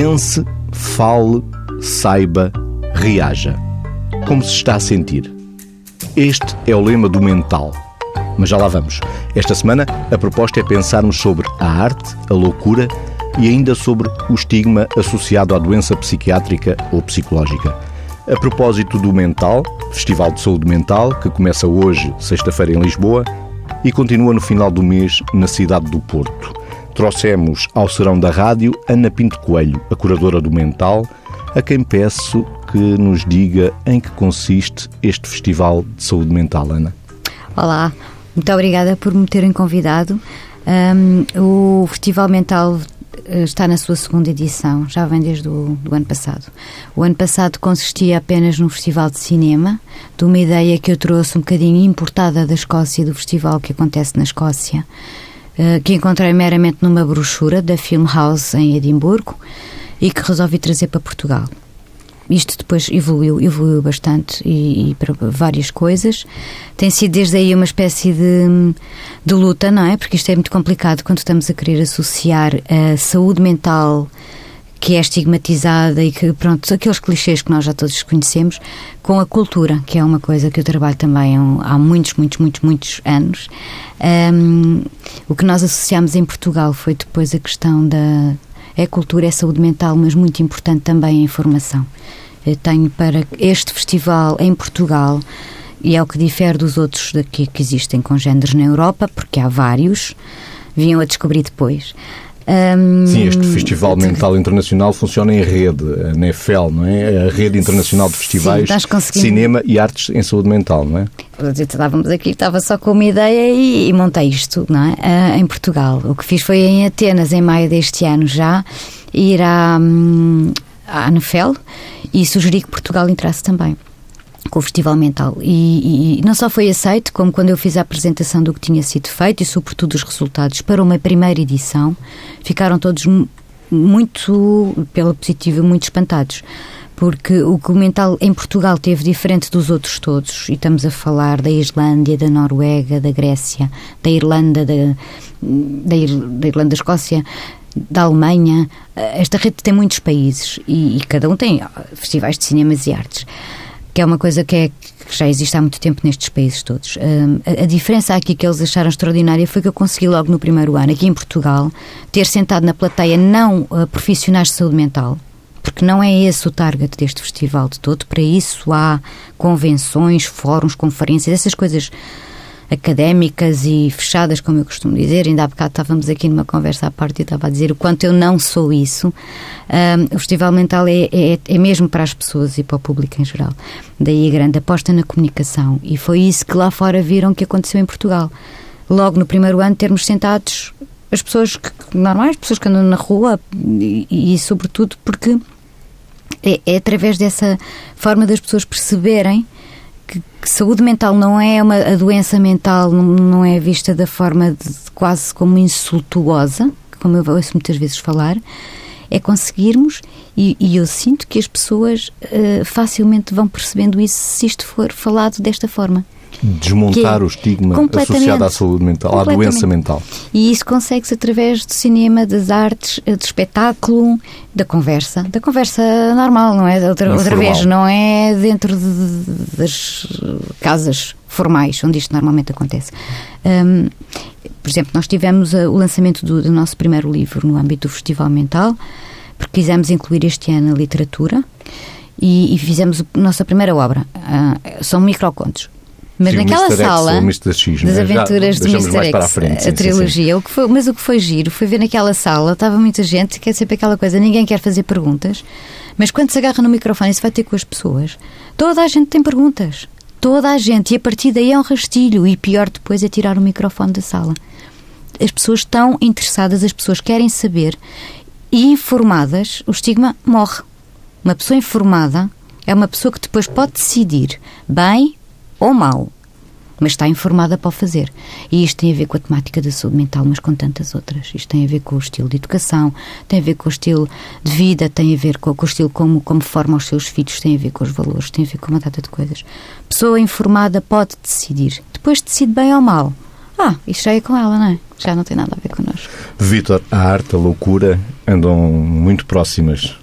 Pense, fale, saiba, reaja. Como se está a sentir? Este é o lema do mental. Mas já lá vamos. Esta semana a proposta é pensarmos sobre a arte, a loucura e ainda sobre o estigma associado à doença psiquiátrica ou psicológica. A propósito do Mental, Festival de Saúde Mental, que começa hoje, sexta-feira, em Lisboa e continua no final do mês na cidade do Porto. Trouxemos ao Serão da Rádio Ana Pinto Coelho, a curadora do Mental, a quem peço que nos diga em que consiste este Festival de Saúde Mental, Ana. Olá, muito obrigada por me terem convidado. Um, o Festival Mental eh, está na sua segunda edição, já vem desde o ano passado. O ano passado consistia apenas num festival de cinema, de uma ideia que eu trouxe um bocadinho importada da Escócia, do festival que acontece na Escócia, que encontrei meramente numa brochura da Film House em Edimburgo e que resolvi trazer para Portugal isto depois evoluiu, evoluiu bastante e, e, para várias coisas. Tem sido desde aí uma espécie de, de luta, não é? Porque isto é muito complicado quando estamos a querer associar a saúde mental que é estigmatizada e que, pronto, aqueles clichês que nós já todos conhecemos, com a cultura, que é uma coisa que eu trabalho também há muitos, muitos, muitos, muitos anos. Um, o que nós associamos em Portugal foi depois a questão da, é cultura, é saúde mental, mas muito importante também a informação. Eu tenho para este festival em Portugal, e é o que difere dos outros daqui que existem com géneros na Europa, porque há vários, vinham a descobrir depois. Um, Sim, este Festival Mental Internacional funciona em rede, a NEFEL, não é? A Rede Internacional de Festivais de Cinema e Artes em Saúde Mental, não é? Estávamos aqui, estava só com uma ideia e, e montei isto, não é? Uh, em Portugal. O que fiz foi em Atenas, em maio deste ano já, ir à, hum, à NEFEL e sugeri que Portugal entrasse também com o Festival Mental. E, e, não só foi aceito, como quando eu fiz a apresentação do que tinha sido feito e, sobretudo, os resultados para uma primeira edição, ficaram todos muito, pela positiva, muito espantados. Porque o que o mental em Portugal teve diferente dos outros todos, e estamos a falar da Islândia, da Noruega, da Grécia, da Irlanda, da, da, da Irlanda, da Escócia, da Alemanha. Esta rede tem muitos países e, e cada um tem festivais de cinemas e artes que é uma coisa que, é, que já existe há muito tempo nestes países todos. Um, a, a, diferença aqui que eles acharam extraordinária foi que eu consegui logo no primeiro ano, aqui em Portugal, ter sentado na plateia não uh, profissionais de saúde mental, porque não é esse o target deste festival de todo. Para isso há convenções, fóruns, conferências, essas coisas académicas e fechadas, como eu costumo dizer. Ainda há bocado estávamos aqui numa conversa à parte e estava a dizer o quanto eu não sou isso. Um, o Festival Mental é, é, é, mesmo para as pessoas e para o público em geral. Daí a grande aposta na comunicação. E foi isso que lá fora viram que aconteceu em Portugal. Logo no primeiro ano, termos sentados as pessoas que, normais, pessoas que andam na rua e, e sobretudo porque é, é através dessa forma das pessoas perceberem que, que, saúde mental não é uma a doença mental não é vista da forma de, quase como insultuosa, como eu ouço muitas vezes falar, é conseguirmos e, e eu sinto que as pessoas uh, facilmente vão percebendo isso se isto for falado desta forma. Desmontar é o estigma associado à saúde mental, à doença mental. E isso consegue-se através do cinema, das artes, do espetáculo, da conversa. Da conversa normal, não é? Outra, outra vez, não é dentro de, das casas formais, onde isto normalmente acontece. Um, por exemplo, nós tivemos uh, o lançamento do, do, nosso primeiro livro no âmbito do Festival Mental, porque quisemos incluir este ano a literatura e, e fizemos a nossa primeira obra. Uh, são microcontos mas sim, naquela sala X, das aventuras de Mr. X, frente, a trilogia. O que foi, mas o que foi giro foi ver naquela sala, estava muita gente, que é sempre aquela coisa, ninguém quer fazer perguntas, mas quando se agarra no microfone e se vai ter com as pessoas, toda a gente tem perguntas. Toda a gente. E a partir daí é um rastilho. E pior depois é tirar o microfone da sala. As pessoas estão interessadas, as pessoas querem saber. E informadas, o estigma morre. Uma pessoa informada é uma pessoa que depois pode decidir bem ou mal, mas está informada para o fazer. E isto tem a ver com a temática da saúde mental, mas com tantas outras. Isto tem a ver com o estilo de educação, tem a ver com o estilo de vida, tem a ver com, com o estilo como, como forma os seus filhos, tem a ver com os valores, tem a ver com uma data de coisas. Pessoa informada pode decidir. Depois decide bem ou mal. Ah, isto já é com ela, não é? Já não tem nada a ver connosco. Vítor, a arte, a loucura andam muito próximas.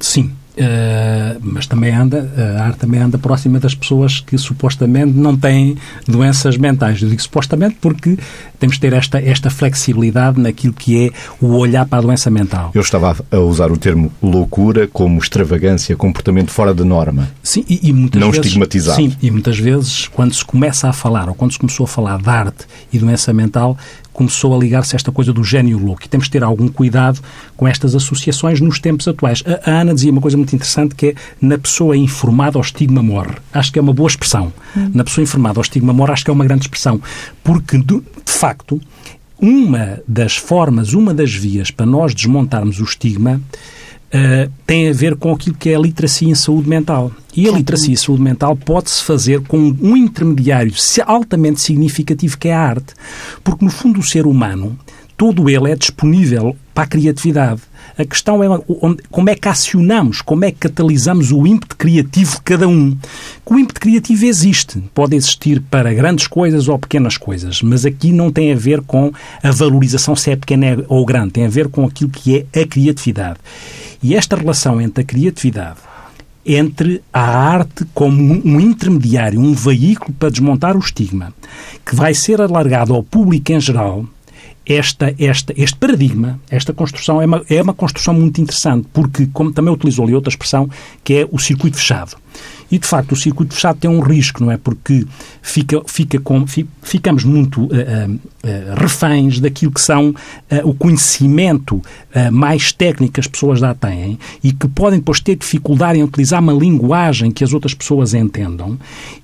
Sim, Uh, mas também anda, a arte também anda próxima das pessoas que supostamente não têm doenças mentais. Eu digo supostamente porque temos de ter esta, esta flexibilidade naquilo que é o olhar para a doença mental. Eu estava a usar o termo loucura como extravagância, comportamento fora da norma. Sim, e, e muitas não vezes, estigmatizado. Sim, e muitas vezes, quando se começa a falar, ou quando se começou a falar de arte e doença mental, começou a ligar-se esta coisa do gênio louco. E temos de ter algum cuidado com estas associações nos tempos atuais. A, Ana dizia uma coisa muito interessante que é na pessoa informada o estigma morre. Acho que é uma boa expressão. Hum. Na pessoa informada o estigma morre, acho que é uma grande expressão. Porque, de facto, uma das formas, uma das vias para nós desmontarmos o estigma uh, tem a ver com aquilo que é a literacia em saúde mental. E a literacia em saúde mental pode-se fazer com um intermediário altamente significativo que é a arte. Porque, no fundo, o ser humano, todo ele é disponível para a criatividade. A questão é onde, como é que acionamos, como é que catalisamos o ímpeto criativo de cada um. O ímpeto criativo existe, pode existir para grandes coisas ou pequenas coisas, mas aqui não tem a ver com a valorização se é pequena ou grande, tem a ver com aquilo que é a criatividade. E esta relação entre a criatividade, entre a arte como um intermediário, um veículo para desmontar o estigma, que vai ser alargado ao público em geral, esta, esta, este paradigma, esta construção, é uma, é uma construção muito interessante, porque, como também utilizou ali outra expressão, que é o circuito fechado. E, de facto, o circuito fechado tem um risco, não é? Porque fica, fica com, ficamos muito uh, uh, reféns daquilo que são o conhecimento mais técnico que as pessoas já têm e que podem depois ter dificuldade em utilizar uma linguagem que as outras pessoas entendam.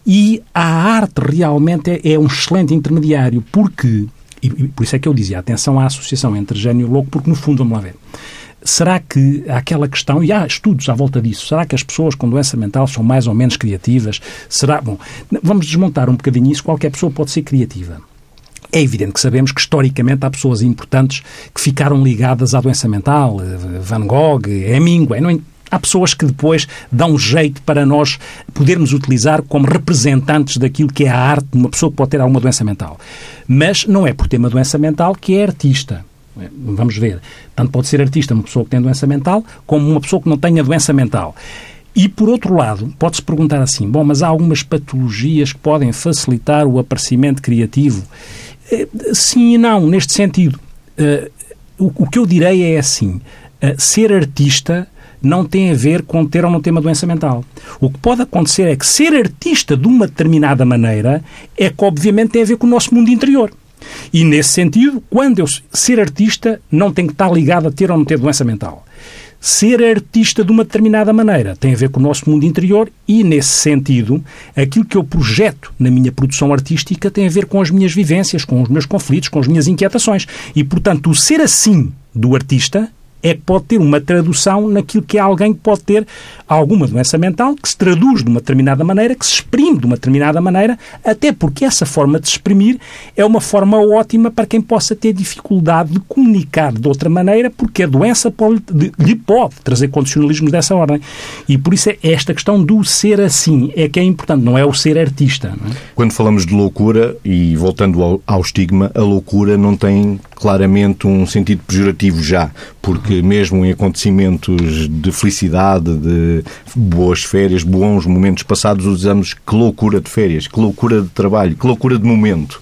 E a arte realmente é, é um excelente intermediário, porque e, por isso é que eu dizia, atenção à associação entre gênio e louco, porque no fundo, vamos lá ver, será que aquela questão, e há estudos à volta disso, será que as pessoas com doença mental são mais ou menos criativas? Será, bom, vamos desmontar um bocadinho isso, qualquer pessoa pode ser criativa. É evidente que sabemos que, historicamente, há pessoas importantes que ficaram ligadas à doença mental. Van Gogh, Hemingway. Há pessoas que depois dão jeito para nós podermos utilizar como representantes daquilo que é a arte de uma pessoa que pode ter alguma doença mental. Mas não é por ter uma doença mental que é artista. Vamos ver. Tanto pode ser artista uma pessoa que tem doença mental, como uma pessoa que não tenha doença mental. E, por outro lado, pode-se perguntar assim: bom, mas há algumas patologias que podem facilitar o aparecimento criativo? Eh, sim e não, neste sentido. Eh, o que eu direi é assim: eh, ser artista não tem a ver com ter ou não ter uma doença mental. O que pode acontecer é que ser artista de uma determinada maneira é que, obviamente, tem a ver com o nosso mundo interior. E, nesse sentido, quando eu ser artista, não tem que estar ligado a ter ou não ter doença mental. Ser artista de uma determinada maneira tem a ver com o nosso mundo interior e, nesse sentido, aquilo que eu projeto na minha produção artística tem a ver com as minhas vivências, com os meus conflitos, com as minhas inquietações. E, portanto, o ser assim do artista é que pode ter uma tradução naquilo que é alguém que pode ter alguma doença mental, que se traduz de uma determinada maneira, que se exprime de uma determinada maneira, até porque essa forma de exprimir é uma forma ótima para quem possa ter dificuldade de comunicar de outra maneira, porque a doença pode, lhe pode trazer condicionalismos dessa ordem. E por isso é esta questão do ser assim é que é importante, não é o ser artista. É? Quando falamos de loucura, e voltando ao, ao estigma, a loucura não tem claramente um sentido pejorativo já, porque mesmo em acontecimentos de felicidade, de boas férias, bons momentos passados, usamos que loucura de férias, que loucura de trabalho, que loucura de momento.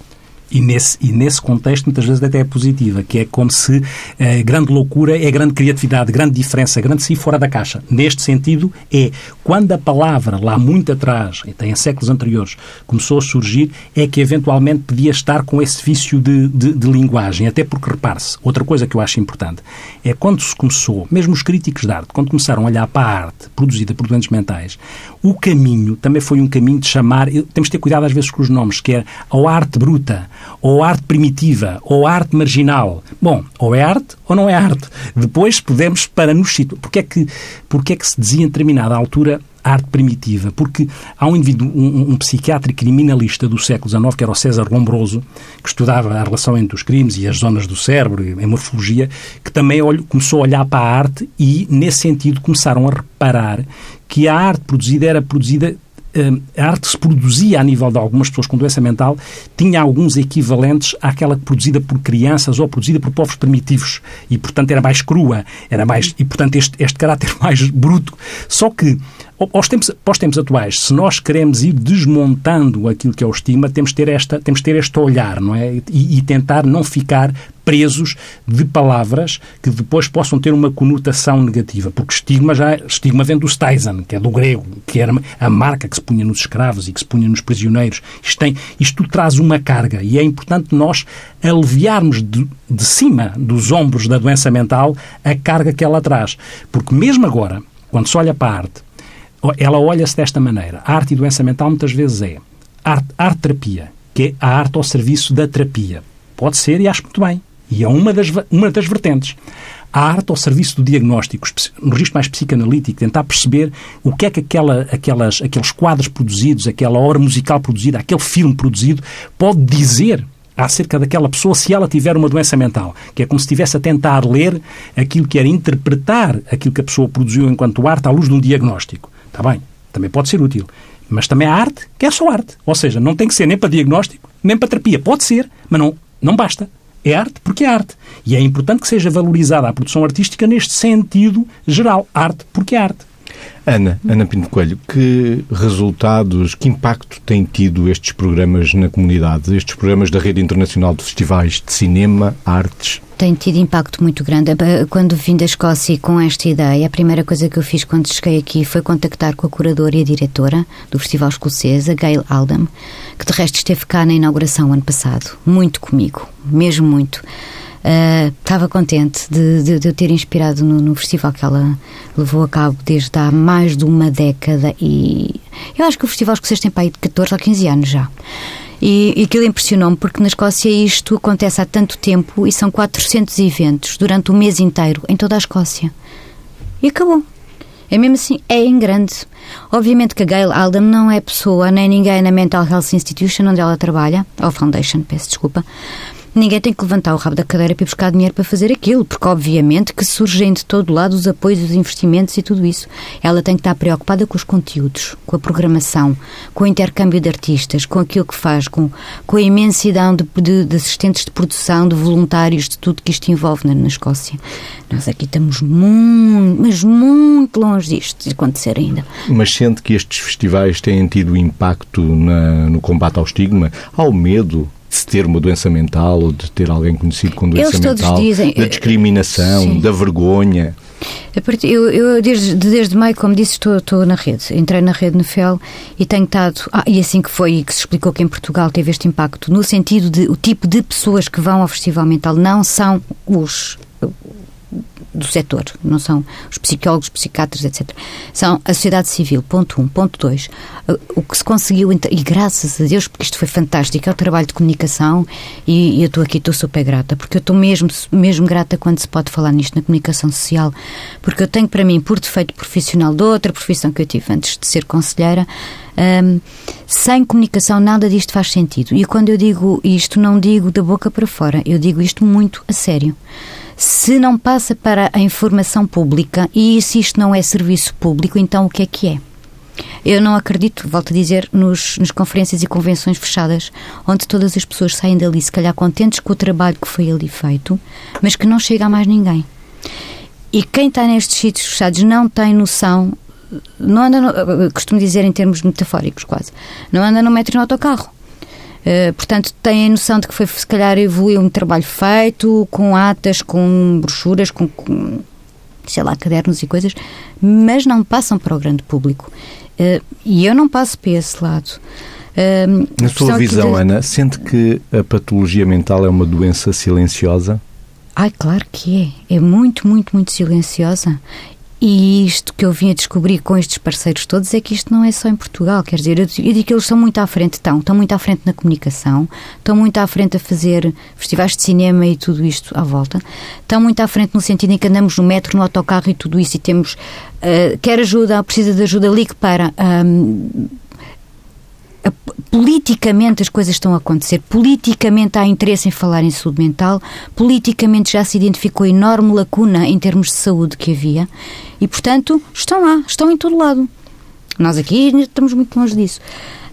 E nesse, e nesse contexto, muitas vezes até é positiva, que é como se eh, grande loucura é grande criatividade, grande diferença, grande si fora da caixa. Neste sentido, é quando a palavra, lá muito atrás, até em séculos anteriores, começou a surgir, é que eventualmente podia estar com esse vício de, de, de linguagem. Até porque, repare-se, outra coisa que eu acho importante é quando se começou, mesmo os críticos de arte, quando começaram a olhar para a arte produzida por doentes mentais, o caminho também foi um caminho de chamar, temos de ter cuidado às vezes com os nomes, que é a arte bruta, ou arte primitiva, ou arte marginal. Bom, ou é arte ou não é arte. Depois podemos para nos situar. Porque é que, porque é que se dizia em determinada altura arte primitiva? Porque há um indivíduo, um, um psiquiatra criminalista do século XIX, que era o César Lombroso, que estudava a relação entre os crimes e as zonas do cérebro, em morfologia, que também começou a olhar para a arte e, nesse sentido, começaram a reparar que a arte produzida era produzida a arte se produzia a nível de algumas pessoas com doença mental tinha alguns equivalentes àquela produzida por crianças ou produzida por povos primitivos e, portanto, era mais crua, era mais e, portanto, este, este caráter mais bruto. Só que aos tempos, aos tempos atuais, se nós queremos ir desmontando aquilo que é o estigma, temos de ter, esta, temos de ter este olhar, não é? E, e, tentar não ficar presos de palavras que depois possam ter uma conotação negativa. Porque estigma já estigma vem do Steizen, que é do grego, que era a marca que se punha nos escravos e que se punha nos prisioneiros. Isto, tem, isto traz uma carga e é importante nós aliviarmos de, de cima dos ombros da doença mental a carga que ela traz. Porque mesmo agora, quando se olha para a arte, ela olha-se desta maneira. A arte e doença mental muitas vezes é arte, arte terapia, que é a arte ao serviço da terapia. Pode ser e acho muito bem. E é uma das, uma das vertentes. A arte ao serviço do diagnóstico, no registro mais psicanalítico, tentar perceber o que é que aquela, aquelas, aqueles quadros produzidos, aquela obra musical produzida, aquele filme produzido, pode dizer acerca daquela pessoa se ela tiver uma doença mental, que é como se estivesse a tentar ler aquilo que era interpretar aquilo que a pessoa produziu enquanto arte à luz de um diagnóstico. Está bem, também pode ser útil. Mas também há arte que é só arte. Ou seja, não tem que ser nem para diagnóstico, nem para terapia. Pode ser, mas não, não basta. É arte porque é arte. E é importante que seja valorizada a produção artística neste sentido geral. Arte porque é arte. Ana, Ana Pinto Coelho, que resultados, que impacto têm tido estes programas na comunidade, estes programas da Rede Internacional de Festivais de Cinema, Artes tem tido impacto muito grande. Quando vim da Escócia com esta ideia, a primeira coisa que eu fiz quando cheguei aqui foi contactar com a curadora e a diretora do Festival Escocês, a Gail Aldham, que de resto esteve cá na inauguração ano passado. Muito comigo, mesmo muito. Estava contente de, de, de, eu ter inspirado no, no, festival que ela levou a cabo desde há mais de uma década e eu acho que o Festival Escocês tem para aí de 14 ou 15 anos já. E, e aquilo impressionou-me porque na Escócia isto acontece há tanto tempo e são 400 eventos durante o mês inteiro em toda a Escócia. E acabou. É mesmo assim, é em grande. Obviamente que a Gail Aldam não é pessoa, nem ninguém na Mental Health Institution onde ela trabalha, ou Foundation, peço desculpa, ninguém tem que levantar o rabo da cadeira para ir buscar dinheiro para fazer aquilo, porque obviamente que surgem de todo lado os apoios, os investimentos e tudo isso. Ela tem que estar preocupada com os conteúdos, com a programação, com o intercâmbio de artistas, com aquilo que faz, com, com a imensidão de, de, de assistentes de produção, de voluntários, de tudo que isto envolve na, na Escócia. Nós aqui estamos muito, mas muito longe disto de acontecer ainda. Mas sente que estes festivais têm tido impacto na, no combate ao estigma, ao medo de ter uma doença mental ou de ter alguém conhecido com doença Eles mental, dizem, da discriminação, sim. da vergonha. Eu, eu desde, desde maio, como disse, estou, estou na rede. Entrei na rede no FEL e tenho estado. Ah, e assim que foi que se explicou que em Portugal teve este impacto, no sentido de o tipo de pessoas que vão ao Festival Mental não são os do setor, não são os psicólogos, psiquiatras, etc. São a sociedade civil, ponto um. Ponto dois, o que se conseguiu, e graças a Deus, porque isto foi fantástico, é o trabalho de comunicação e, e eu estou aqui, estou super grata, porque eu estou mesmo, mesmo grata quando se pode falar nisto na comunicação social, porque eu tenho para mim, por defeito profissional de outra profissão que eu tive antes de ser conselheira, um, sem comunicação nada disto faz sentido. E quando eu digo isto, não digo da boca para fora, eu digo isto muito a sério se não passa para a informação pública e se isto não é serviço público, então o que é que é? Eu não acredito, volto a dizer, nos, conferências e convenções fechadas, onde todas as pessoas saem dali, se calhar contentes com o trabalho que foi ali feito, mas que não chega a mais ninguém. E quem está nestes sítios fechados não tem noção, não anda, no, costumo dizer em termos metafóricos quase, não anda no metro e no autocarro. Uh, portanto, têm a noção de que foi, se calhar, evoluiu um trabalho feito, com atas, com brochuras, com, com sei lá, cadernos e coisas, mas não passam para o grande público. Uh, e eu não passo para esse lado. Uh, Na sua visão. Ana, sente que a patologia mental é uma doença silenciosa? Ai, claro que é. É muito, muito, muito silenciosa. E isto que eu vim a descobrir com estes parceiros todos é que isto não é só em Portugal. Quer dizer, eu, digo que eles estão muito à frente, estão, estão muito à frente na comunicação, estão muito à frente a fazer festivais de cinema e tudo isto à volta, estão muito à frente no sentido em que andamos no metro, no autocarro e tudo isso e temos, uh, quer ajuda, precisa de ajuda, ligue para. Um, politicamente as coisas estão a acontecer, politicamente há interesse em falar em saúde mental, politicamente já se identificou enorme lacuna em termos de saúde que havia e, portanto, estão lá, estão em todo lado. Nós aqui estamos muito longe disso.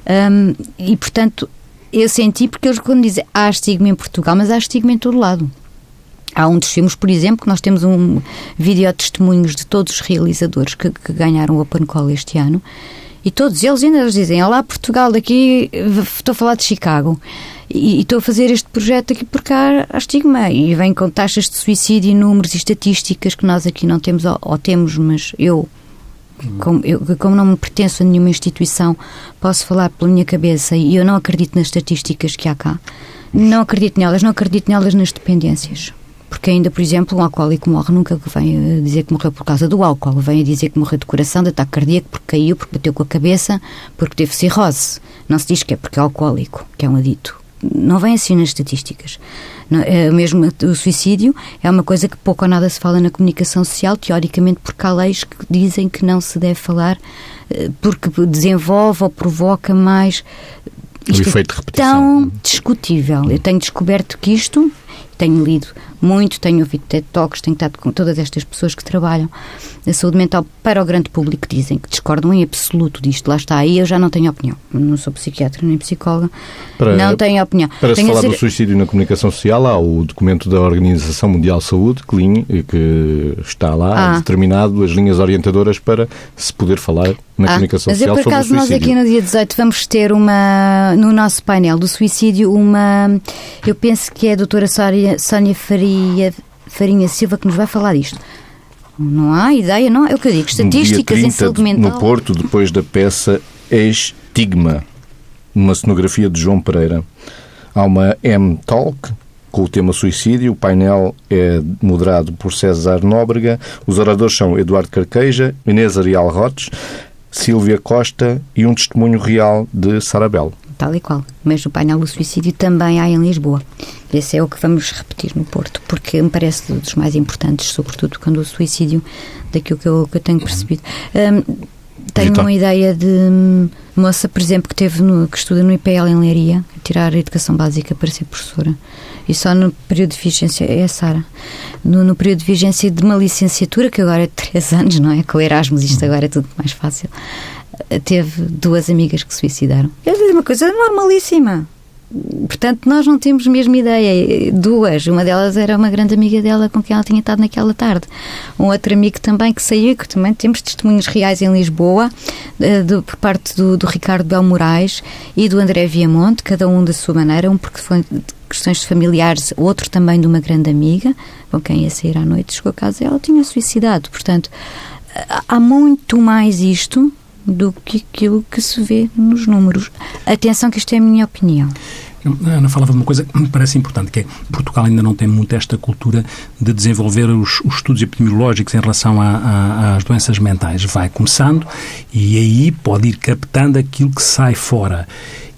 Um, e, portanto, eu senti, porque eles quando dizem há estigma em Portugal, mas há estigma em todo lado. Há um dos filmes, por exemplo, que nós temos um vídeo de testemunhos de todos os realizadores que, que ganharam o Open este ano, e todos eles ainda eles dizem: Olá, Portugal, daqui estou a falar de Chicago e, e estou a fazer este projeto aqui porque há, há estigma. E vem com taxas de suicídio, números e estatísticas que nós aqui não temos, ou, ou temos, mas eu como, eu, como não me pertenço a nenhuma instituição, posso falar pela minha cabeça e eu não acredito nas estatísticas que há cá. Não acredito nelas, não acredito nelas nas dependências. Porque ainda, por exemplo, um alcoólico morre nunca vem a dizer que morreu por causa do álcool, vem a dizer que morreu de coração, de ataque cardíaco, porque caiu, porque bateu com a cabeça, porque teve cirrose. Não se diz que é porque é alcoólico, que é um adito. Não vem assim nas estatísticas. Não, é, mesmo o suicídio é uma coisa que pouco ou nada se fala na comunicação social, teoricamente porque há leis que dizem que não se deve falar eh, porque desenvolve ou provoca mais isto o efeito de repetição. tão discutível. Eu tenho descoberto que isto tenho lido muito, tenho ouvido TED Talks, tenho estado com todas estas pessoas que trabalham na saúde mental para o grande público que dizem que discordam em absoluto disto. Lá está, aí eu já não tenho opinião. Não sou psiquiatra nem psicóloga, para, não tenho opinião. Para tenho se falar dizer... do suicídio na comunicação social, há o documento da Organização Mundial de Saúde, que está lá ah. determinado as linhas orientadoras para se poder falar na ah, comunicação mas social eu, por acaso, nós aqui no dia 18 vamos ter uma, no nosso painel do suicídio, uma, eu penso que é a doutora Sónia, Sónia Faria, Farinha Silva que nos vai falar disto. Não há ideia, não é o que eu digo. Estatísticas em saúde mental. No Porto, depois da peça Estigma, numa cenografia de João Pereira, há uma M-Talk com o tema suicídio. O painel é moderado por César Nóbrega. Os oradores são Eduardo Carqueja, Inês Arial Rotes, Silvia Costa e um testemunho real de Sarabel. Tal e qual. Mas o painel do suicídio também há em Lisboa. Esse é o que vamos repetir no Porto, porque me parece dos mais importantes, sobretudo quando o suicídio, daquilo que eu, que eu tenho percebido. Um, tenho uma ideia de hum, moça, por exemplo, que teve no, que estuda no IPL em Leiria, tirar a educação básica para ser professora. E só no período de vigência, é a Sara, no, no, período de vigência de uma licenciatura, que agora é de 3 anos, não é? Com o Erasmus isto agora é tudo mais fácil. Teve duas amigas que suicidaram. É uma coisa normalíssima. Portanto, nós não temos mesmo ideia. Duas. Uma delas era uma grande amiga dela com quem ela tinha estado naquela tarde. Um outro amigo também que saiu, que também temos testemunhos reais em Lisboa, de, de, por parte do, do Ricardo Bel Moraes e do André Viamonte, cada um da sua maneira, um porque foi questões familiares, outro também de uma grande amiga, com quem ia sair à noite, chegou a casa e ela tinha suicidado. Portanto, há muito mais isto do que aquilo que se vê nos números. Atenção que isto é a minha opinião. A Ana falava de uma coisa que me parece importante, que é Portugal ainda não tem muito esta cultura de desenvolver os, os estudos epidemiológicos em relação a, a, às doenças mentais. Vai começando e aí pode ir captando aquilo que sai fora.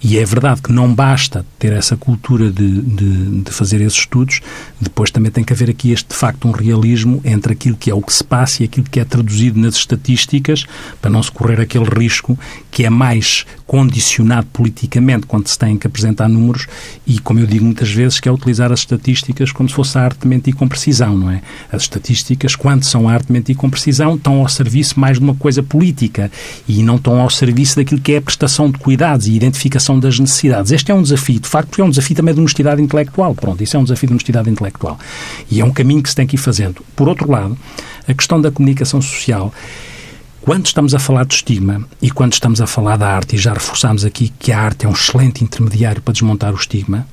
E é verdade que não basta ter essa cultura de, de, de, fazer esses estudos, depois também tem que haver aqui este, de facto, um realismo entre aquilo que é o que se passa e aquilo que é traduzido nas estatísticas, para não se correr aquele risco que é mais condicionado politicamente quando se tem que apresentar números e, como eu digo muitas vezes, que é utilizar as estatísticas como se fosse a arte mentir com precisão, não é? As estatísticas, quando são a arte mentir com precisão, estão ao serviço mais de uma coisa política e não estão ao serviço daquilo que é a prestação de cuidados e identificação das necessidades. Este é um desafio, de facto, porque é um desafio também de honestidade intelectual. Pronto, isso é um desafio de honestidade intelectual. E é um caminho que se tem que ir fazendo. Por outro lado, a questão da comunicação social quando estamos a falar de estigma e quando estamos a falar da arte, e já reforçamos aqui que a arte é um excelente intermediário para desmontar o estigma,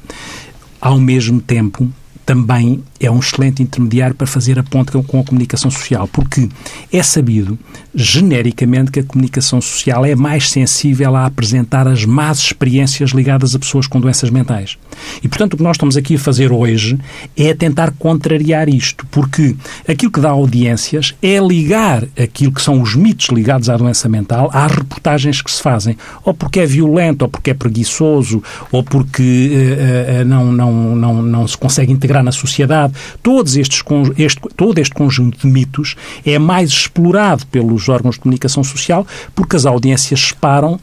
ao mesmo tempo também é um excelente intermediário para fazer a ponte com a comunicação social, porque é sabido, genericamente, que a comunicação social é mais sensível a apresentar as más experiências ligadas a pessoas com doenças mentais. E, portanto, o que nós estamos aqui a fazer hoje é tentar contrariar isto, porque aquilo que dá audiências é ligar aquilo que são os mitos ligados à doença mental às reportagens que se fazem, ou porque é violento, ou porque é preguiçoso, ou porque uh, uh, não, não, não, não se consegue integrar na sociedade. Todos estes, este, todo este conjunto de mitos é mais explorado pelos órgãos de comunicação social porque as audiências disparam,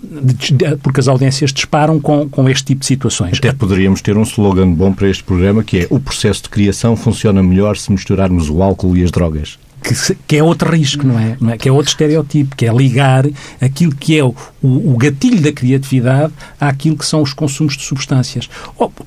porque as audiências disparam com, com este tipo de situações. Até poderíamos ter um slogan bom para este programa que é o processo de criação funciona melhor se misturarmos o álcool e as drogas. Que, que, é outro risco, não é? não é? Que é outro estereotipo, que é ligar aquilo que é o, o, gatilho da criatividade àquilo que são os consumos de substâncias.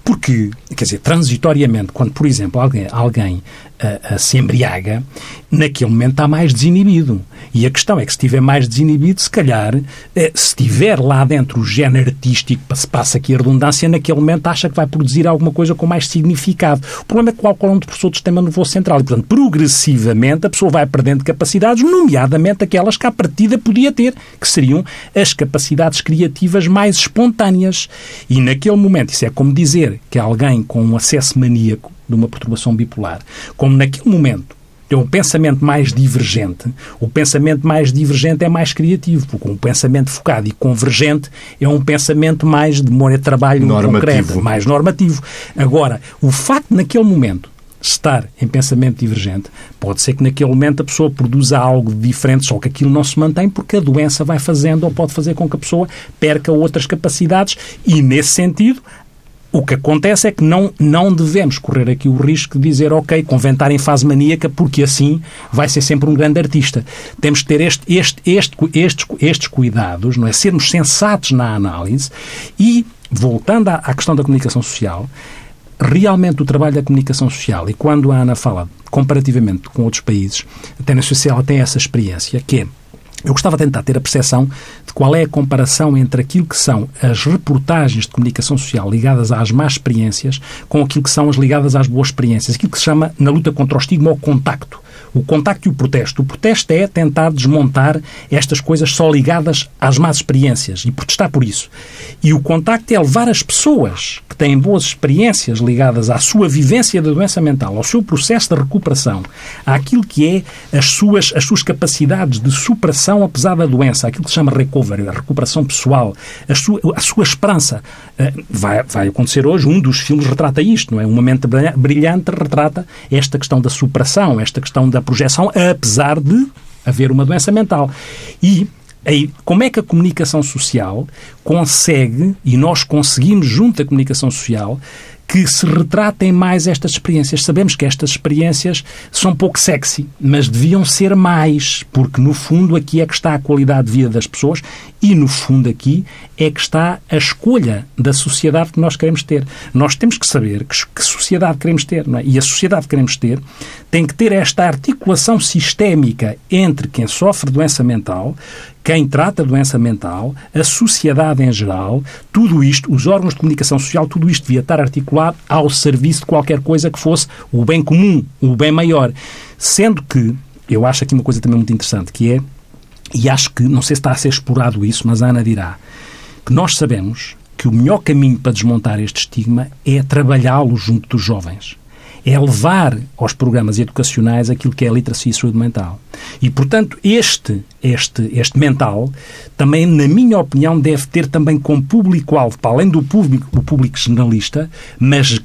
Porque, quer dizer, transitoriamente, quando, por exemplo, alguém, alguém a, a, se embriaga, naquele momento está mais desinibido. E a questão é que se estiver mais desinibido, se calhar, eh, se tiver lá dentro o género artístico, se passa aqui a redundância, naquele momento acha que vai produzir alguma coisa com mais significado. O problema é que o álcool é um depressor do sistema nervoso central e, portanto, progressivamente a pessoa vai perdendo capacidades, nomeadamente aquelas que à partida podia ter, que seriam as capacidades criativas mais espontâneas. E naquele momento, isso é como dizer que alguém com um acesso maníaco de uma perturbação bipolar, como naquele momento tem um pensamento mais divergente, o pensamento mais divergente é mais criativo, porque um pensamento focado e convergente é um pensamento mais de memória de trabalho normativo. concreto, mais normativo. Agora, o facto naquele momento estar em pensamento divergente, pode ser que naquele momento a pessoa produza algo diferente, só que aquilo não se mantém porque a doença vai fazendo ou pode fazer com que a pessoa perca outras capacidades e, nesse sentido, o que acontece é que não, não devemos correr aqui o risco de dizer, ok, convém estar em fase maníaca, porque assim vai ser sempre um grande artista. Temos que ter este, este, este, estes, estes cuidados, não é? Sermos sensatos na análise e, voltando à, à questão da comunicação social, realmente o trabalho da comunicação social, e quando a Ana fala comparativamente com outros países, até na social tem essa experiência, que é eu gostava de tentar ter a percepção de qual é a comparação entre aquilo que são as reportagens de comunicação social ligadas às más experiências com aquilo que são as ligadas às boas experiências. Aquilo que se chama, na luta contra o estigma, o contacto. O contacto e o protesto. O protesto é tentar desmontar estas coisas só ligadas às más experiências e protestar por isso. E o contacto é levar as pessoas que têm boas experiências ligadas à sua vivência da doença mental, ao seu processo de recuperação, àquilo que é as suas, as suas capacidades de superação apesar da doença, aquilo que se chama recovery, a recuperação pessoal, a sua, a sua esperança. Eh, vai, vai acontecer hoje, um dos filmes retrata isto, não é? Uma mente brilhante retrata esta questão da superação, esta questão da projeção, apesar de haver uma doença mental. E Aí, como é que a comunicação social consegue, e nós conseguimos, junto à comunicação social, que se retratem mais estas experiências. Sabemos que estas experiências são pouco sexy, mas deviam ser mais, porque no fundo aqui é que está a qualidade de vida das pessoas e no fundo aqui é que está a escolha da sociedade que nós queremos ter. Nós temos que saber que, que sociedade queremos ter, é? e a sociedade que queremos ter tem que ter esta articulação sistémica entre quem sofre doença mental quem trata a doença mental, a sociedade em geral, tudo isto, os órgãos de comunicação social, tudo isto devia estar articulado ao serviço de qualquer coisa que fosse o bem comum, o bem maior. Sendo que, eu acho aqui uma coisa também muito interessante, que é, e acho que, não sei se está a ser explorado isso, mas a Ana dirá, que nós sabemos que o melhor caminho para desmontar este estigma é trabalhá-lo junto dos jovens é levar aos programas educacionais aquilo que é a literacia e saúde mental. E, portanto, este, este, este mental também, na minha opinião, deve ter também como público-alvo, para além do público, o público generalista, mas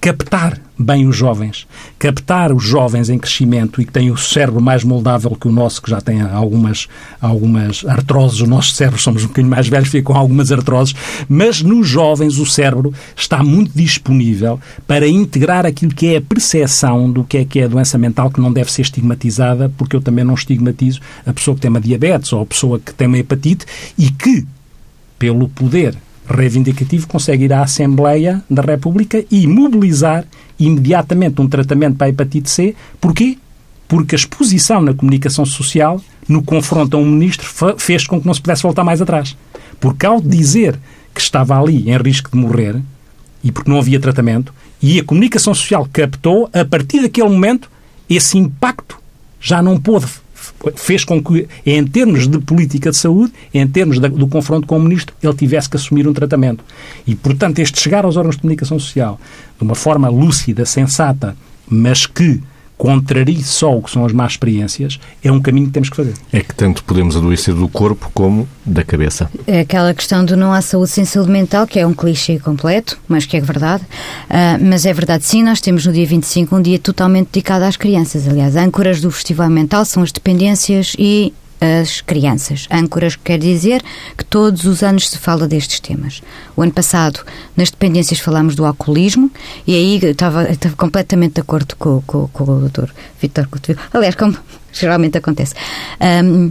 captar bem os jovens, captar os jovens em crescimento e que têm o cérebro mais moldável que o nosso, que já tem algumas, algumas artroses, os nossos cérebros somos um bocadinho mais velhos, ficam algumas artroses, mas nos jovens o cérebro está muito disponível para integrar aquilo que é a percepção do que é que é a doença mental que não deve ser estigmatizada, porque eu também não estigmatizo a pessoa que tem uma diabetes ou a pessoa que tem uma hepatite e que, pelo poder reivindicativo consegue ir à Assembleia da República e mobilizar imediatamente um tratamento para a hepatite C. Porquê? Porque a exposição na comunicação social, no confronto a um ministro, fez com que não se pudesse voltar mais atrás. Porque ao dizer que estava ali em risco de morrer, e porque não havia tratamento, e a comunicação social captou, a partir daquele momento, esse impacto já não pôde fez com que, em termos de política de saúde, em termos do confronto com o ministro, ele tivesse que assumir um tratamento. E, portanto, este chegar aos órgãos de comunicação social de uma forma lúcida, sensata, mas que contrarie só o que são as más experiências, é um caminho que temos que fazer. É que tanto podemos adoecer do corpo como da cabeça. É aquela questão do não há saúde sem saúde mental, que é um clichê completo, mas que é verdade. Uh, mas é verdade, sim, nós temos no dia 25 um dia totalmente dedicado às crianças. Aliás, âncoras do Festival Mental são as dependências e as crianças. Âncoras quer dizer que todos os anos se fala destes temas. O ano passado, nas dependências, falámos do alcoolismo e aí estava, estava completamente de acordo com, com, com o doutor Vitor Coutinho. Aliás, como geralmente acontece. Um,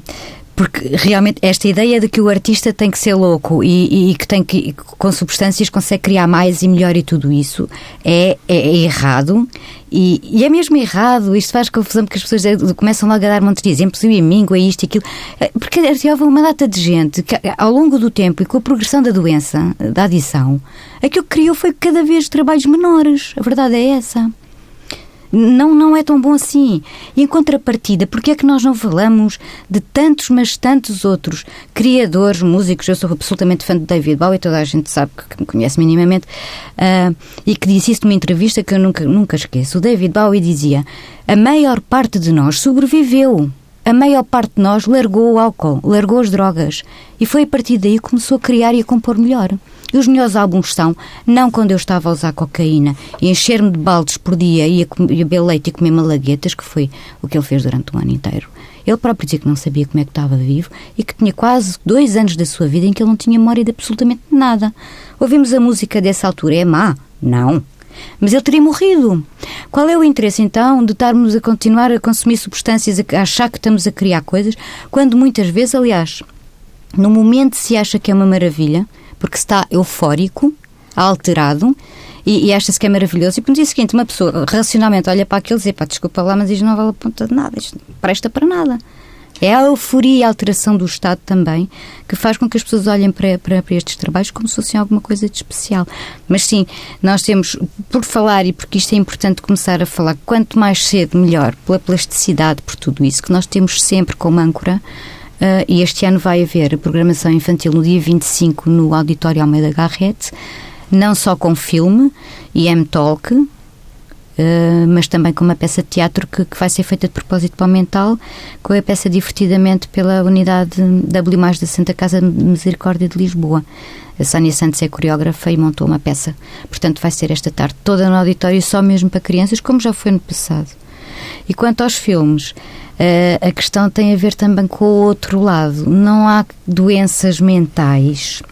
porque realmente esta ideia de que o artista tem que ser louco e, e que tem que com substâncias consegue criar mais e melhor e tudo isso é, é, é errado e, e, é mesmo errado. Isto faz confusão porque as pessoas começam logo a dar montes de exemplos e amigo, é isto e aquilo. É, porque houve uma data de gente que, ao longo do tempo e com a progressão da doença, da adição, aquilo que criou foi cada vez trabalhos menores. A verdade é essa não, não é tão bom assim. E em contrapartida, porque é que nós não falamos de tantos, mas tantos outros criadores, músicos? Eu sou absolutamente fã de David Bowie, toda a gente sabe que me conhece minimamente, uh, e que disse isso numa entrevista que eu nunca, nunca esqueço. O David Bowie dizia: a maior parte de nós sobreviveu. A maior parte de nós largou o álcool, largou as drogas. E foi a partir daí que começou a criar e a compor melhor. E os melhores álbuns são, não quando eu estava a usar cocaína e encher-me de baldes por dia e a, beber leite e comer malaguetas, que foi o que ele fez durante o ano inteiro. Ele próprio dizia que não sabia como é que estava vivo e que tinha quase dois anos da sua vida em que ele não tinha memória de absolutamente nada. Ouvimos a música dessa altura, é má? Não. Mas ele teria morrido. Qual é o interesse, então, de estarmos a continuar a consumir substâncias, a achar que estamos a criar coisas, quando muitas vezes, aliás, no momento se acha que é uma maravilha, porque está eufórico, alterado, e, e acha-se que é maravilhoso. E no dia seguinte, uma pessoa racionalmente olha para aquilo e diz: pá, desculpa lá, mas isto não vale a ponta de nada, isto não presta para nada. É a euforia e a alteração do Estado também que faz com que as pessoas olhem para, para, para, estes trabalhos como se fosse alguma coisa de especial. Mas sim, nós temos, por falar e porque isto é importante começar a falar, quanto mais cedo, melhor, pela plasticidade, por tudo isso, que nós temos sempre como âncora Uh, e este ano vai haver programação infantil no dia 25 no Auditório Almeida Garrett, não só com filme e M-Talk, uh, mas também com uma peça de teatro que, que, vai ser feita de propósito para o mental, com a peça Divertidamente pela unidade W+, da Santa Casa de Misericórdia de Lisboa. A Sónia Santos é coreógrafa e montou uma peça. Portanto, vai ser esta tarde toda no auditório, só mesmo para crianças, como já foi no passado. E quanto aos filmes, Uh, a questão tem a ver também com o outro lado. Não há doenças mentais.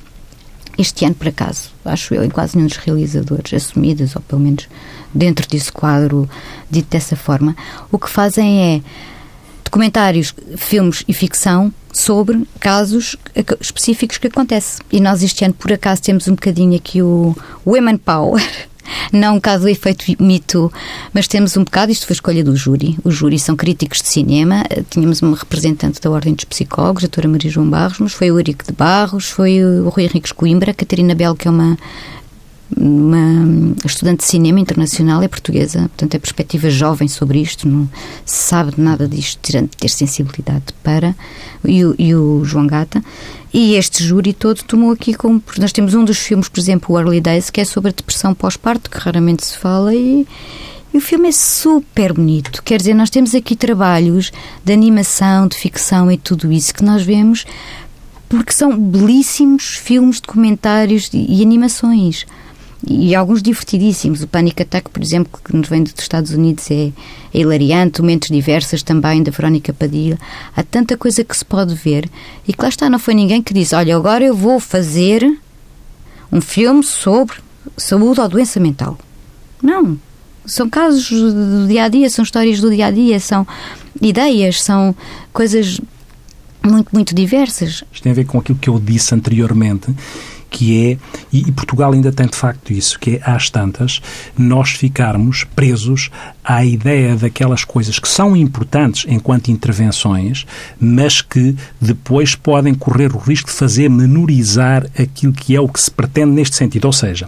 Este ano, por acaso, acho eu, em quase nenhum dos realizadores assumidas, ou pelo menos dentro desse quadro dito dessa forma, o que fazem é documentários, filmes e ficção sobre casos específicos que acontecem. E nós este ano, por acaso, temos um bocadinho aqui o Women Power não um bocado do efeito mito, mas temos um bocado, isto foi escolha do júri. Os júris são críticos de cinema, tínhamos uma representante da Ordem dos Psicólogos, a doutora Maria João Barros, mas foi o Eurico de Barros, foi o Rui Henriques Coimbra, a Catarina Belo, que é uma uma estudante de cinema internacional, é portuguesa, portanto é perspectiva jovem sobre isto, não sabe nada disto, tirando ter sensibilidade para, e e o João Gata. E este júri todo tomou aqui como. Nós temos um dos filmes, por exemplo, o Early Days, que é sobre a depressão pós-parto, que raramente se fala, e, e o filme é super bonito. Quer dizer, nós temos aqui trabalhos de animação, de ficção e tudo isso que nós vemos porque são belíssimos filmes, documentários e animações e alguns divertidíssimos. O Panic Attack, por exemplo, que nos vem dos Estados Unidos, é, é hilariante. Mentes Diversas também, da Verónica Padilha. Há tanta coisa que se pode ver e que lá está, não foi ninguém que disse: Olha, agora eu vou fazer um filme sobre saúde ou doença mental. Não. São casos do dia a dia, são histórias do dia a dia, são ideias, são coisas muito, muito diversas. Isto tem a ver com aquilo que eu disse anteriormente que é, e, Portugal ainda tem de facto isso, que é às tantas, nós ficarmos presos à ideia daquelas coisas que são importantes enquanto intervenções, mas que depois podem correr o risco de fazer menorizar aquilo que é o que se pretende neste sentido. Ou seja,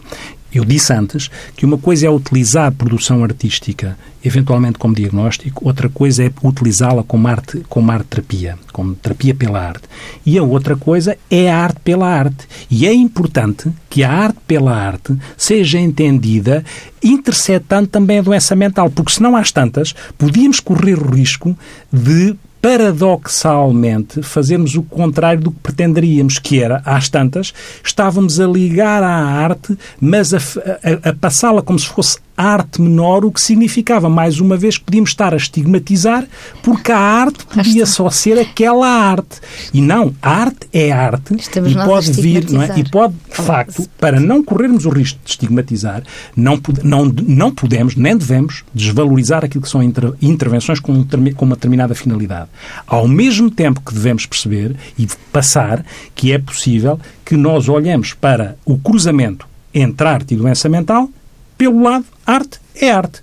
eu disse antes que uma coisa é utilizar a produção artística eventualmente como diagnóstico, outra coisa é utilizá-la como arte, como arte terapia, como terapia pela arte. E a outra coisa é a arte pela arte. E é importante que a arte pela arte seja entendida interceptando também a doença mental, porque senão às tantas podíamos correr o risco de paradoxalmente, fazermos o contrário do que pretenderíamos, que era, às tantas, estávamos a ligar à arte, mas a, a, a passá-la como se fosse arte menor, o que significava, mais uma vez, que podíamos estar a estigmatizar porque a arte podia só ser aquela arte. E não, a arte é arte Estamos e pode vir, não é? E pode, de facto, para não corrermos o risco de estigmatizar, não, não, não podemos, nem devemos, desvalorizar aquilo que são inter, intervenções com, um, com uma determinada finalidade. Ao mesmo tempo que devemos perceber e passar que é possível que nós olhemos para o cruzamento entre arte e doença mental pelo lado arte é arte.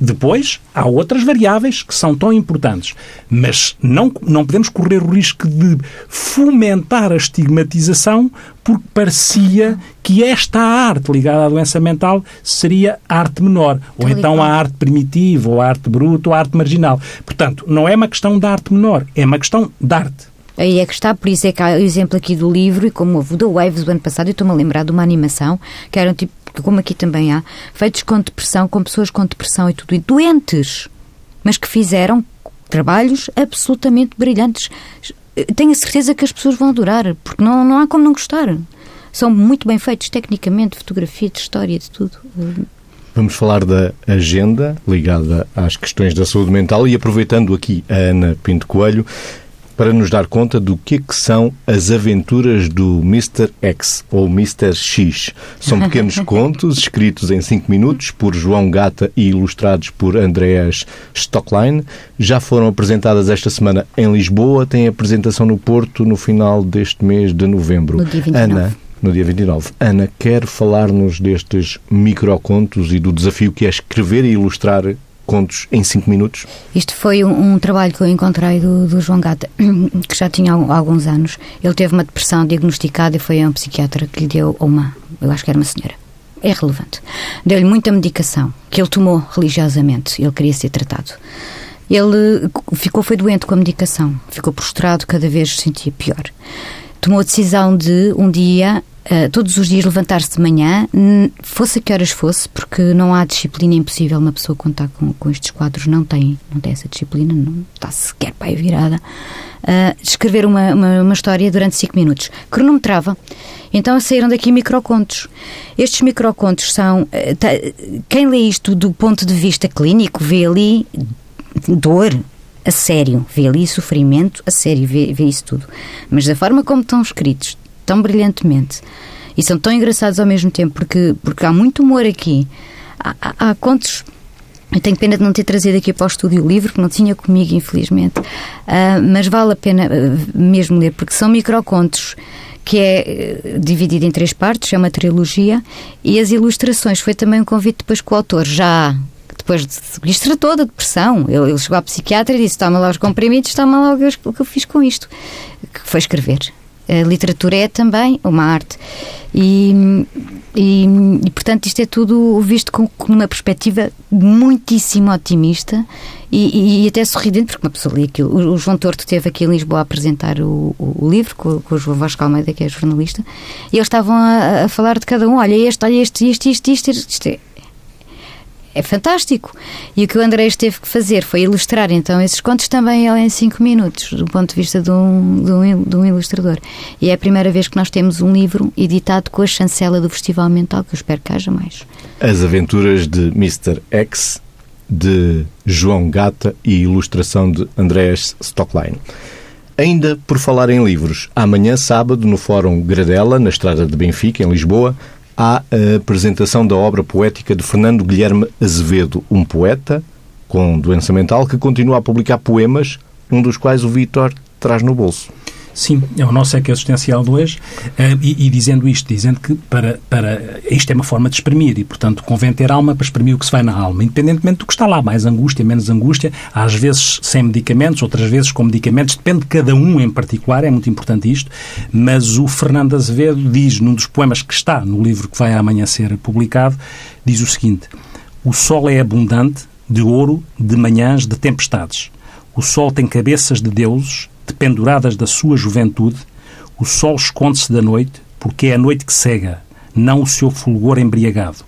Depois, há outras variáveis que são tão importantes, mas não, não podemos correr o risco de fomentar a estigmatização porque parecia que esta arte ligada à doença mental seria arte menor, ou então a arte primitiva, ou a arte bruta, ou a arte marginal. Portanto, não é uma questão da arte menor, é uma questão de arte. Aí é que está, por isso é que há o exemplo aqui do livro, e como houve o da Waves do ano passado, eu estou-me a lembrar de uma animação, que era um tipo como aqui também há, feitos com depressão, com pessoas com depressão e tudo, e doentes, mas que fizeram trabalhos absolutamente brilhantes. Tenho a certeza que as pessoas vão adorar, porque não, não há como não gostar. São muito bem feitos tecnicamente, fotografia, de história, de tudo. Vamos falar da agenda ligada às questões da saúde mental e aproveitando aqui a Ana Pinto Coelho, para nos dar conta do que, é que são as aventuras do Mr. X ou Mr. X. São pequenos contos escritos em 5 minutos por João Gata e ilustrados por Andreas Stockline. Já foram apresentadas esta semana em Lisboa, tem apresentação no Porto no final deste mês de novembro. No dia 29. Ana, no dia 29. Ana, quer falar-nos destes microcontos e do desafio que é escrever e ilustrar contos em 5 minutos? Isto foi um, um, trabalho que eu encontrei do, do, João Gata, que já tinha alguns anos. Ele teve uma depressão diagnosticada e foi a um psiquiatra que lhe deu uma, eu acho que era uma senhora. É relevante. Deu-lhe muita medicação, que ele tomou religiosamente. Ele queria ser tratado. Ele ficou, foi doente com a medicação. Ficou prostrado, cada vez se sentia pior. Tomou a decisão de, um dia, Uh, todos os dias levantar-se de manhã, fosse a que horas fosse, porque não há disciplina impossível. Uma pessoa quando está com, com estes quadros não tem, não tem essa disciplina, não está sequer para aí virada. Uh, escrever uma, uma, uma, história durante 5 minutos. Cronometrava. Então saíram daqui microcontos. Estes microcontos são. Uh, quem lê isto do ponto de vista clínico vê ali dor, a sério, vê ali sofrimento a sério, vê, vê isso tudo. Mas da forma como estão escritos, tão brilhantemente e são tão engraçados ao mesmo tempo porque, porque há muito humor aqui. Há, há, há contos. Eu tenho pena de não ter trazido aqui para o estúdio o livro, que não tinha comigo, infelizmente, uh, mas vale a pena uh, mesmo ler, porque são microcontos que é uh, dividido em três partes, é uma trilogia, e as ilustrações foi também um convite depois com o autor, já depois de, isto tratou da depressão. Ele, ele chegou à psiquiatra e disse: Toma lá os comprimidos, toma lá o que eu fiz com isto. Que foi escrever. A literatura é também uma arte. E, e, e, portanto, isto é tudo visto com, com uma perspectiva muitíssimo otimista e, e, até sorridente, porque uma pessoa lê aquilo. O, o João Torto esteve aqui em Lisboa a apresentar o, o, o livro com, com, o João Vasco Almeida, que é jornalista, e eles estavam a, a falar de cada um: olha, este, olha, este, este, este, este, isto é fantástico. E o que o André teve que fazer foi ilustrar então esses contos também ele em 5 minutos, do ponto de vista de um, de, um, de um, ilustrador. E é a primeira vez que nós temos um livro editado com a chancela do Festival Mental, que eu espero que haja mais. As Aventuras de Mr. X, de João Gata e ilustração de Andrés Stockline. Ainda por falar em livros, amanhã sábado no Fórum Gradela, na Estrada de Benfica, em Lisboa, a apresentação da obra poética de Fernando Guilherme Azevedo, um poeta com doença mental que continua a publicar poemas, um dos quais o Vítor traz no bolso. Sim, é o nosso que existencial de hoje, uh, e, e, dizendo isto, dizendo que para, para isto é uma forma de exprimir e, portanto, convém ter alma para exprimir o que se vai na alma, independentemente do que está lá, mais angústia, menos angústia, às vezes sem medicamentos, outras vezes com medicamentos, depende de cada um em particular, é muito importante isto, mas o Fernando Azevedo diz, num dos poemas que está no livro que vai amanhã ser publicado, diz o seguinte: O sol é abundante de ouro, de manhãs, de tempestades. O sol tem cabeças de deuses dependuradas da sua juventude, o sol esconde-se da noite, porque é a noite que cega, não o seu fulgor embriagado.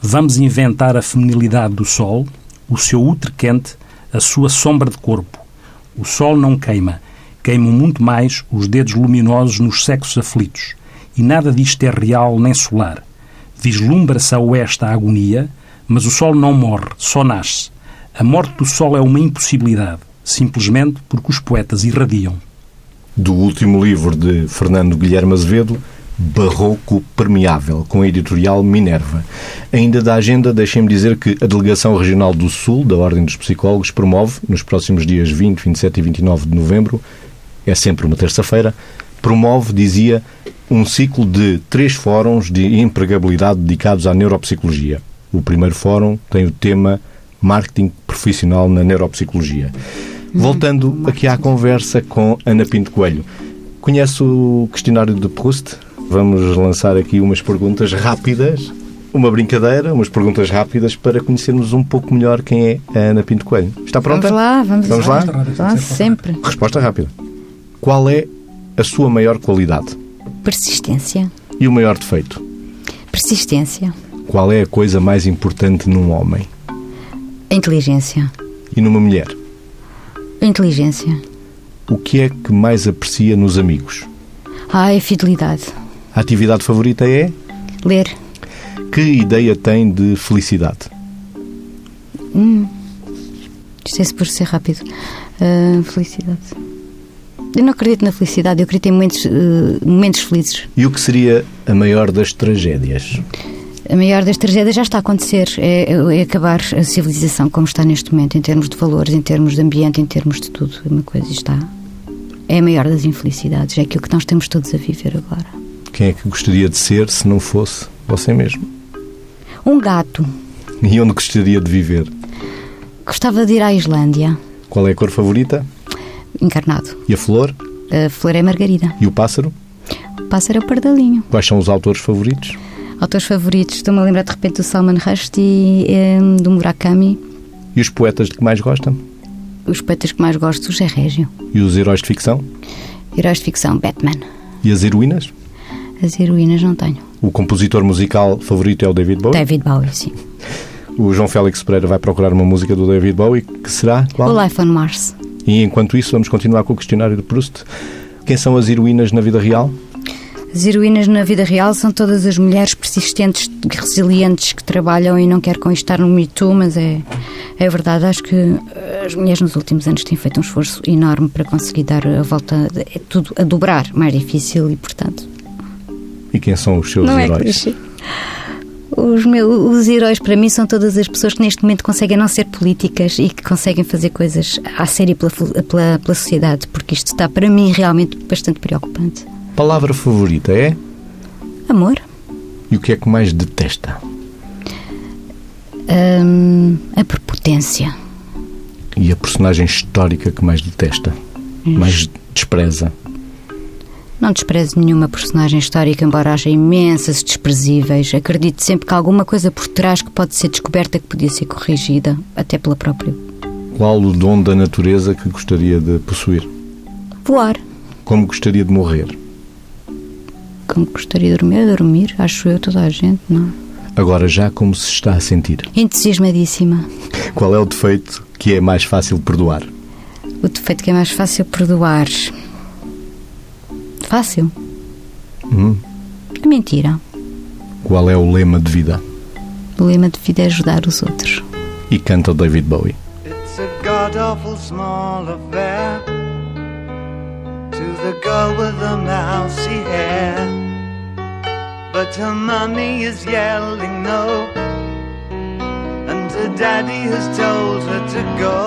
Vamos inventar a feminilidade do sol, o seu útero quente, a sua sombra de corpo. O sol não queima, queimam muito mais os dedos luminosos nos sexos aflitos. E nada disto é real nem solar. Vislumbra-se a oeste a agonia, Mas o Sol não morre, só nasce. A morte do Sol é uma impossibilidade, simplesmente porque os poetas irradiam. Do último livro de Fernando Guilherme Azevedo, Barroco Permeável, com a editorial Minerva. Ainda da agenda, deixem-me dizer que a Delegação Regional do Sul, da Ordem dos Psicólogos, promove, nos próximos dias 20, 27 e 29 de novembro, é sempre uma terça-feira, promove, dizia, um ciclo de três fóruns de empregabilidade dedicados à neuropsicologia. O primeiro fórum tem o tema Marketing Profissional na Neuropsicologia. Voltando aqui à conversa com Ana Pinto Coelho. Conhece o questionário de Proust? Vamos lançar aqui umas perguntas rápidas, uma brincadeira, umas perguntas rápidas para conhecermos um pouco melhor quem é a Ana Pinto Coelho. Está pronta? Vamos lá, vamos, Vamos lá. lá? Vamos sempre. Resposta rápida. Qual é a sua maior qualidade Persistência. e o maior defeito? Persistência. Qual é a coisa mais importante num homem A inteligência. e numa mulher? A inteligência. O que é que mais aprecia nos amigos? Ai, a fidelidade. A atividade favorita é? Ler. Que ideia tem de felicidade? Isto é por ser rápido. Ah, felicidade. Eu não acredito na felicidade, eu acredito em momentos, eh, momentos felizes. E o que seria a maior das tragédias? A maior das tragédias já está a acontecer, é, é acabar a civilização como está neste momento, em termos de valores, em termos de ambiente, em termos de tudo. É uma coisa está. É a maior das infelicidades, é aquilo que nós temos todos a viver agora. Quem é que gostaria de ser se não fosse você mesmo? Um gato. E onde gostaria de viver? Gostava de ir à Islândia, Qual é a cor favorita? encarnado. E a flor? A flor é margarida. E o pássaro? O pássaro é o pardalinho. Quais são os autores favoritos? Autores favoritos, estou-me a lembrar de repente do Salman Rushdie, eh, do Murakami. E os poetas de que mais gostam? Os poetas que mais gosto, o José Régio. E os heróis de ficção? Heróis de ficção, Batman. E as heroínas? As heroínas não tenho. O compositor musical favorito é o David Bowie? David Bowie, sim. O João Félix Pereira vai procurar uma música do David Bowie, que será qual? O Life on Mars. E enquanto isso, vamos continuar com o questionário de Proust. Quem são as heroínas na vida real? As heroínas na vida real são todas as mulheres persistentes, resilientes, que trabalham e não quero com isto estar no Me Too, mas é, é verdade. Acho que eh, as mulheres nos últimos anos têm feito um esforço enorme para conseguir dar a volta, é tudo a dobrar, mais difícil e, portanto, E quem são os seus não é heróis? clichê. Os, meus, os heróis para mim são todas as pessoas que neste momento conseguem não ser políticas e que conseguem fazer coisas à série pela, pela, pela sociedade, porque isto está para mim realmente bastante preocupante. Palavra favorita é? Amor, E o que é que mais detesta? hum, a prepotência, E a personagem histórica que mais detesta? Mais despreza? Não desprezo nenhuma personagem histórica, embora haja imensas desprezíveis. Acredito sempre que há alguma coisa por trás que pode ser descoberta, que podia ser corrigida, até pela própria. Qual o dom da natureza que gostaria de possuir? Voar. Como gostaria de morrer? Como gostaria de dormir, dormir, acho eu, toda a gente, não? Agora já como se está a sentir? Entusiasmadíssima. Qual é o defeito que é mais fácil perdoar? O defeito que é mais fácil perdoar. Fácil? Hum. A mentira. Qual é o lema de vida? O lema de vida é ajudar os outros. E canta o David Bowie. It's a god awful small affair to the girl with the mousy hair. But her mummy is yelling no, and her daddy has told her to go.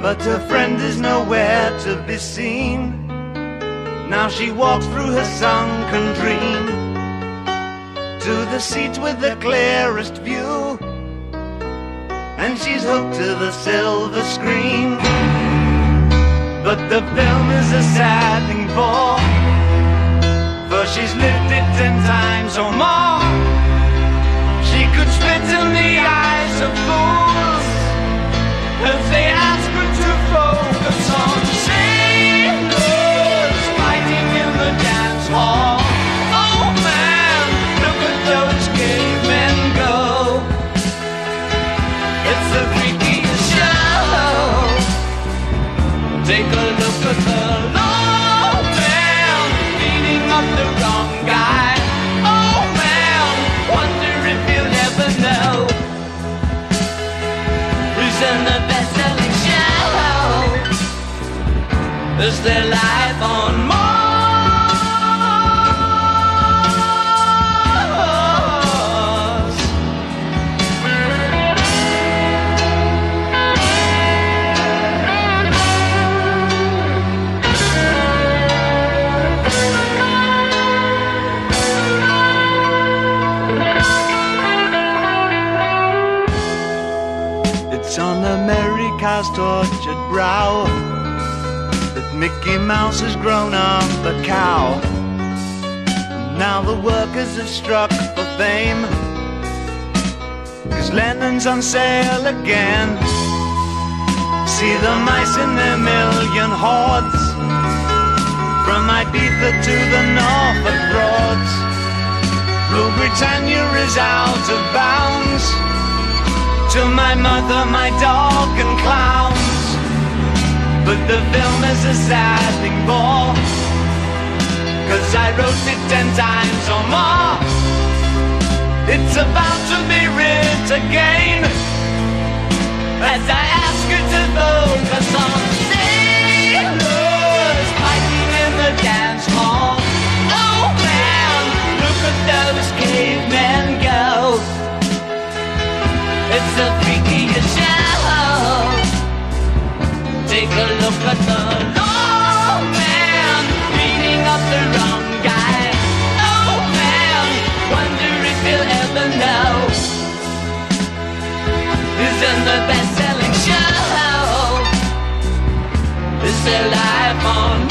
But her friend is nowhere to be seen. Now she walks through her sunken dream to the seat with the clearest view and she's hooked to the silver screen. But the film is a sad thing for, for she's lived it ten times or more. She could spit in the eyes of fools if they Take a look at the old man, meaning up the wrong guy. Oh man, wonder if you'll ever know. Who's in the best selling show? Is their life on Mars? America's tortured brow that Mickey Mouse has grown up a cow. Now the workers have struck for fame. Cause Lennon's on sale again. See the mice in their million hordes. From Ibiza to the Norfolk Broads. Rule Britannia is out of bounds to my mother, my dog, and clowns. But the film is a sad thing for, cause I wrote it ten times or more. It's about to be writ again, as I ask you to vote for some sailors fighting in the dance hall. i'm on